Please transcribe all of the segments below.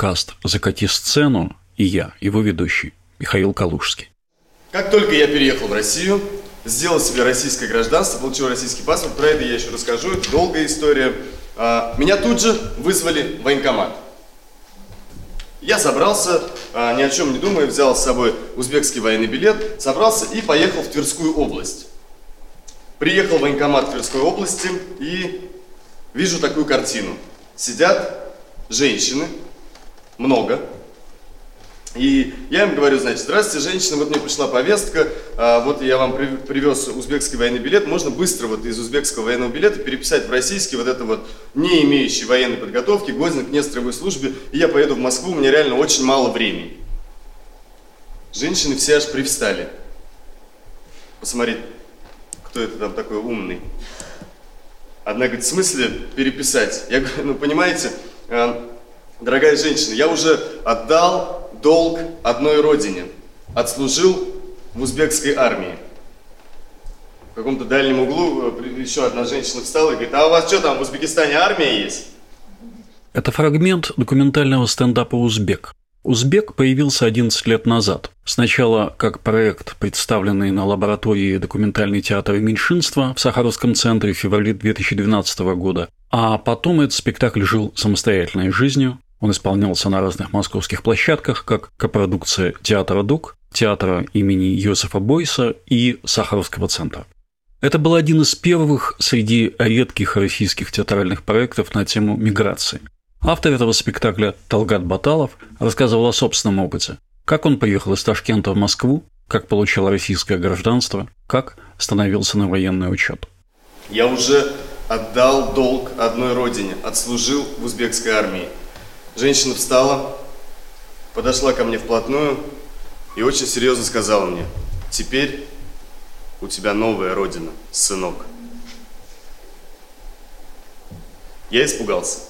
Подкаст «Закати сцену» и я, его ведущий, Михаил Калужский. Как только я переехал в Россию, сделал себе российское гражданство, получил российский паспорт, про это я еще расскажу, это долгая история. А, меня тут же вызвали в военкомат. Я собрался, а, ни о чем не думая, взял с собой узбекский военный билет, собрался и поехал в Тверскую область. Приехал в военкомат Тверской области и вижу такую картину. Сидят женщины, много, и я им говорю, значит, здравствуйте, женщина, вот мне пришла повестка, а, вот я вам привез узбекский военный билет, можно быстро вот из узбекского военного билета переписать в российский вот это вот не имеющий военной подготовки, годен к нестроевой службе, и я поеду в Москву, у меня реально очень мало времени. Женщины все аж привстали. Посмотреть, кто это там такой умный. Одна говорит, в смысле переписать? Я говорю, ну понимаете, а, дорогая женщина, я уже отдал долг одной родине. Отслужил в узбекской армии. В каком-то дальнем углу э, еще одна женщина встала и говорит, а у вас что там, в Узбекистане армия есть? Это фрагмент документального стендапа «Узбек». «Узбек» появился 11 лет назад. Сначала как проект, представленный на лаборатории документальный театр меньшинства в Сахаровском центре в феврале 2012 года, а потом этот спектакль жил самостоятельной жизнью, он исполнялся на разных московских площадках, как копродукция театра ДУК, театра имени Йосифа Бойса и Сахаровского центра. Это был один из первых среди редких российских театральных проектов на тему миграции. Автор этого спектакля Талгат Баталов рассказывал о собственном опыте, как он приехал из Ташкента в Москву, как получил российское гражданство, как становился на военный учет. Я уже отдал долг одной родине, отслужил в узбекской армии – Женщина встала, подошла ко мне вплотную и очень серьезно сказала мне, теперь у тебя новая родина, сынок. Я испугался.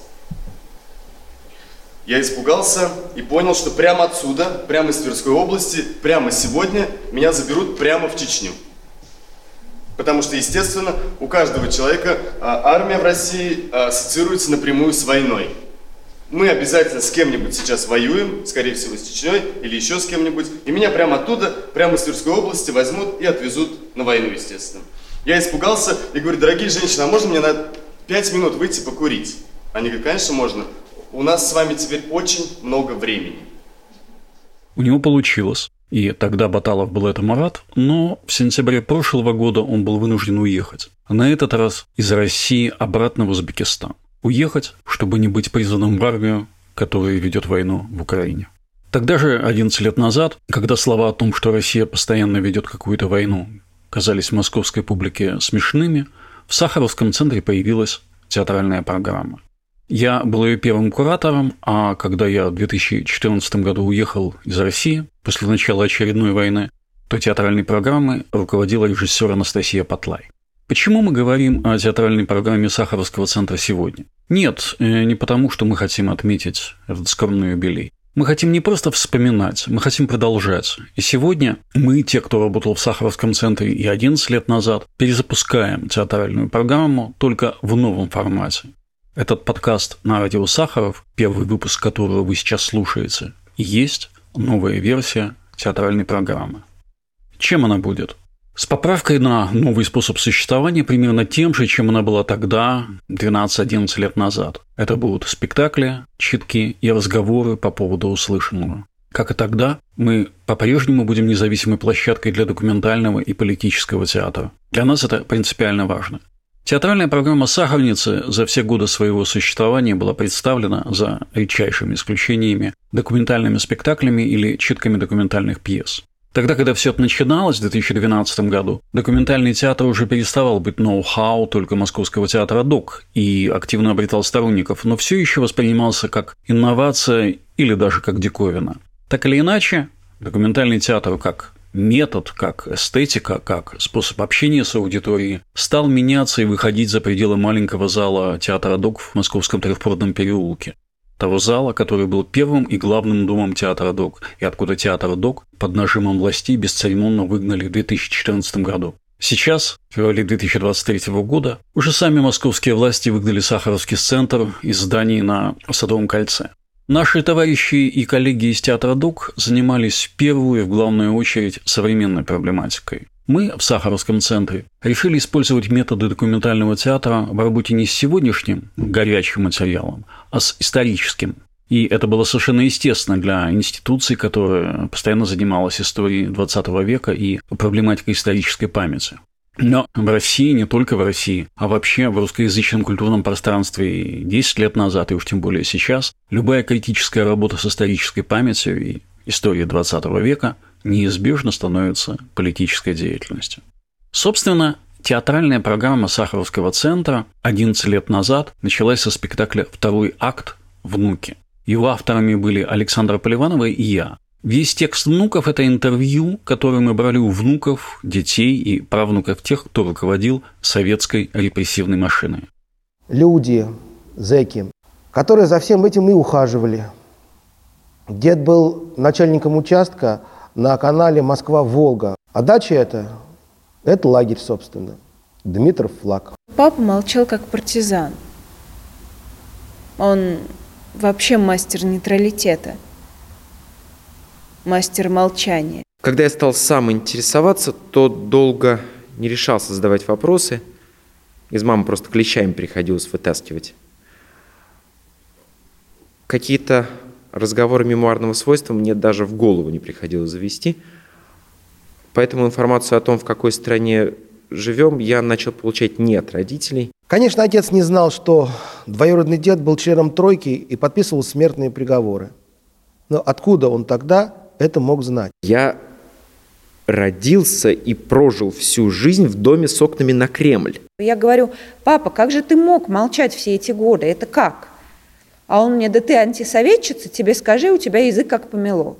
Я испугался и понял, что прямо отсюда, прямо из Тверской области, прямо сегодня меня заберут прямо в Чечню. Потому что, естественно, у каждого человека а, армия в России ассоциируется напрямую с войной мы обязательно с кем-нибудь сейчас воюем, скорее всего, с Чечней или еще с кем-нибудь, и меня прямо оттуда, прямо из Тверской области возьмут и отвезут на войну, естественно. Я испугался и говорю, дорогие женщины, а можно мне на 5 минут выйти покурить? Они говорят, конечно, можно. У нас с вами теперь очень много времени. У него получилось. И тогда Баталов был этому рад, но в сентябре прошлого года он был вынужден уехать. На этот раз из России обратно в Узбекистан уехать, чтобы не быть призванным в армию, которая ведет войну в Украине. Тогда же, 11 лет назад, когда слова о том, что Россия постоянно ведет какую-то войну, казались московской публике смешными, в Сахаровском центре появилась театральная программа. Я был ее первым куратором, а когда я в 2014 году уехал из России после начала очередной войны, то театральной программой руководила режиссер Анастасия Патлай. Почему мы говорим о театральной программе Сахаровского центра сегодня? Нет, э, не потому, что мы хотим отметить этот скромный юбилей. Мы хотим не просто вспоминать, мы хотим продолжать. И сегодня мы, те, кто работал в Сахаровском центре и 11 лет назад, перезапускаем театральную программу только в новом формате. Этот подкаст на радио Сахаров, первый выпуск которого вы сейчас слушаете, есть новая версия театральной программы. Чем она будет? С поправкой на новый способ существования примерно тем же, чем она была тогда, 12-11 лет назад. Это будут спектакли, читки и разговоры по поводу услышанного. Как и тогда, мы по-прежнему будем независимой площадкой для документального и политического театра. Для нас это принципиально важно. Театральная программа «Сахарницы» за все годы своего существования была представлена, за редчайшими исключениями, документальными спектаклями или читками документальных пьес. Тогда, когда все это начиналось в 2012 году, документальный театр уже переставал быть ноу-хау только Московского театра ДОК и активно обретал сторонников, но все еще воспринимался как инновация или даже как диковина. Так или иначе, документальный театр как метод, как эстетика, как способ общения с аудиторией стал меняться и выходить за пределы маленького зала театра ДОК в Московском Трехпортном переулке того зала, который был первым и главным домом театра ДОК, и откуда театр ДОК под нажимом властей бесцеремонно выгнали в 2014 году. Сейчас, в феврале 2023 года, уже сами московские власти выгнали Сахаровский центр из зданий на Садовом кольце. Наши товарищи и коллеги из театра ДУК занимались в первую и в главную очередь современной проблематикой. Мы в Сахаровском центре решили использовать методы документального театра в работе не с сегодняшним горячим материалом, а с историческим. И это было совершенно естественно для институции, которая постоянно занималась историей XX века и проблематикой исторической памяти. Но в России, не только в России, а вообще в русскоязычном культурном пространстве 10 лет назад, и уж тем более сейчас, любая критическая работа с исторической памятью и историей XX века – неизбежно становится политической деятельностью. Собственно, театральная программа Сахаровского центра 11 лет назад началась со спектакля «Второй акт. Внуки». Его авторами были Александра Поливанова и я. Весь текст внуков – это интервью, которое мы брали у внуков, детей и правнуков тех, кто руководил советской репрессивной машиной. Люди, зэки, которые за всем этим и ухаживали. Дед был начальником участка, на канале Москва-Волга. А дача это, это лагерь, собственно. Дмитров флаг. Папа молчал как партизан. Он вообще мастер нейтралитета. Мастер молчания. Когда я стал сам интересоваться, то долго не решался задавать вопросы. Из мамы просто клещами приходилось вытаскивать. Какие-то разговоры мемуарного свойства мне даже в голову не приходилось завести. Поэтому информацию о том, в какой стране живем, я начал получать не от родителей. Конечно, отец не знал, что двоюродный дед был членом тройки и подписывал смертные приговоры. Но откуда он тогда это мог знать? Я родился и прожил всю жизнь в доме с окнами на Кремль. Я говорю, папа, как же ты мог молчать все эти годы? Это как? А он мне, да ты антисоветчица, тебе скажи, у тебя язык как помело.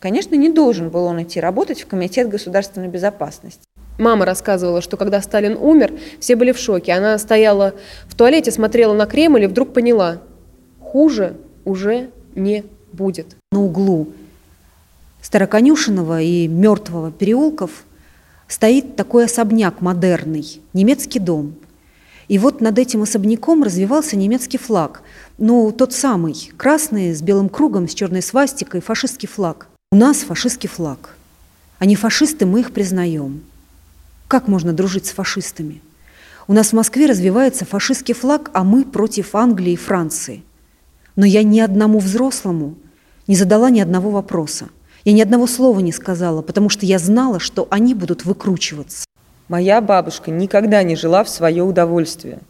Конечно, не должен был он идти работать в Комитет государственной безопасности. Мама рассказывала, что когда Сталин умер, все были в шоке. Она стояла в туалете, смотрела на Кремль и вдруг поняла, хуже уже не будет. На углу Староконюшиного и Мертвого переулков стоит такой особняк модерный, немецкий дом. И вот над этим особняком развивался немецкий флаг – ну, тот самый, красный, с белым кругом, с черной свастикой, фашистский флаг. У нас фашистский флаг. Они фашисты, мы их признаем. Как можно дружить с фашистами? У нас в Москве развивается фашистский флаг, а мы против Англии и Франции. Но я ни одному взрослому не задала ни одного вопроса. Я ни одного слова не сказала, потому что я знала, что они будут выкручиваться. Моя бабушка никогда не жила в свое удовольствие –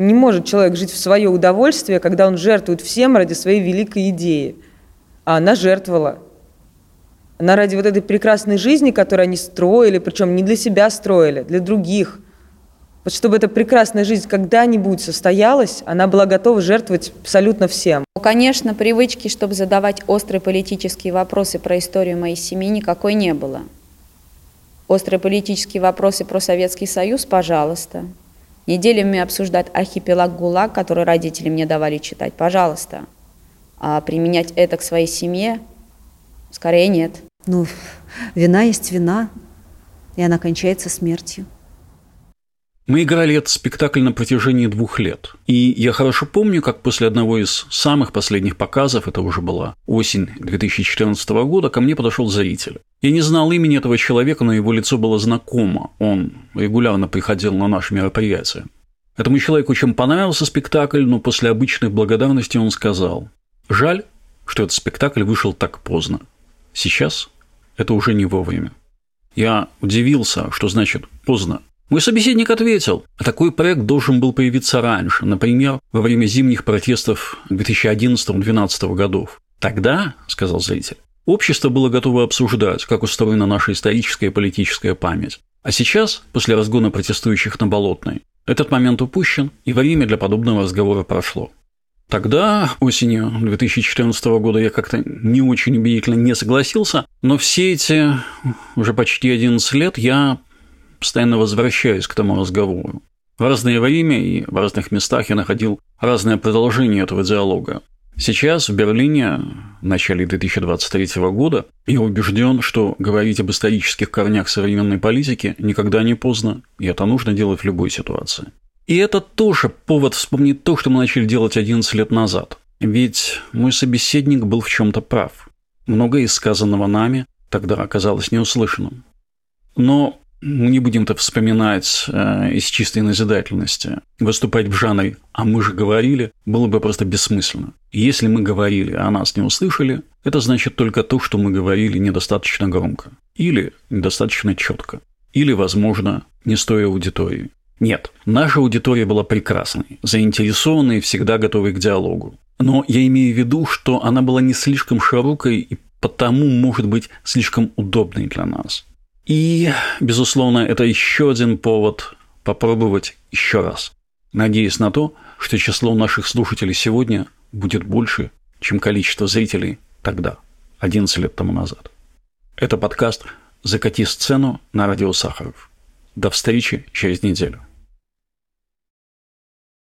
не может человек жить в свое удовольствие, когда он жертвует всем ради своей великой идеи. А она жертвовала. Она ради вот этой прекрасной жизни, которую они строили, причем не для себя строили, для других. Вот чтобы эта прекрасная жизнь когда-нибудь состоялась, она была готова жертвовать абсолютно всем. Конечно, привычки, чтобы задавать острые политические вопросы про историю моей семьи, никакой не было. Острые политические вопросы про Советский Союз, пожалуйста. Неделями обсуждать архипелаг ГУЛАГ, который родители мне давали читать, пожалуйста. А применять это к своей семье, скорее нет. Ну, вина есть вина, и она кончается смертью. Мы играли этот спектакль на протяжении двух лет. И я хорошо помню, как после одного из самых последних показов, это уже была осень 2014 года, ко мне подошел зритель. Я не знал имени этого человека, но его лицо было знакомо. Он регулярно приходил на наши мероприятия. Этому человеку очень понравился спектакль, но после обычной благодарности он сказал «Жаль, что этот спектакль вышел так поздно. Сейчас это уже не вовремя». Я удивился, что значит «поздно». Мой собеседник ответил, а такой проект должен был появиться раньше, например, во время зимних протестов 2011-2012 годов. Тогда, сказал зритель, общество было готово обсуждать, как устроена наша историческая и политическая память. А сейчас, после разгона протестующих на Болотной, этот момент упущен, и время для подобного разговора прошло. Тогда, осенью 2014 года, я как-то не очень убедительно не согласился, но все эти уже почти 11 лет я постоянно возвращаюсь к тому разговору. В разное время и в разных местах я находил разное продолжение этого диалога. Сейчас в Берлине в начале 2023 года я убежден, что говорить об исторических корнях современной политики никогда не поздно, и это нужно делать в любой ситуации. И это тоже повод вспомнить то, что мы начали делать 11 лет назад. Ведь мой собеседник был в чем-то прав. Многое из сказанного нами тогда оказалось неуслышанным. Но не будем-то вспоминать э, из чистой назидательности. Выступать в жанре «а мы же говорили» было бы просто бессмысленно. Если мы говорили, а нас не услышали, это значит только то, что мы говорили недостаточно громко. Или недостаточно четко. Или, возможно, не стоя аудитории. Нет, наша аудитория была прекрасной, заинтересованной всегда готовой к диалогу. Но я имею в виду, что она была не слишком широкой и потому может быть слишком удобной для нас. И, безусловно, это еще один повод попробовать еще раз. Надеюсь на то, что число наших слушателей сегодня будет больше, чем количество зрителей тогда, 11 лет тому назад. Это подкаст «Закати сцену» на радио Сахаров. До встречи через неделю.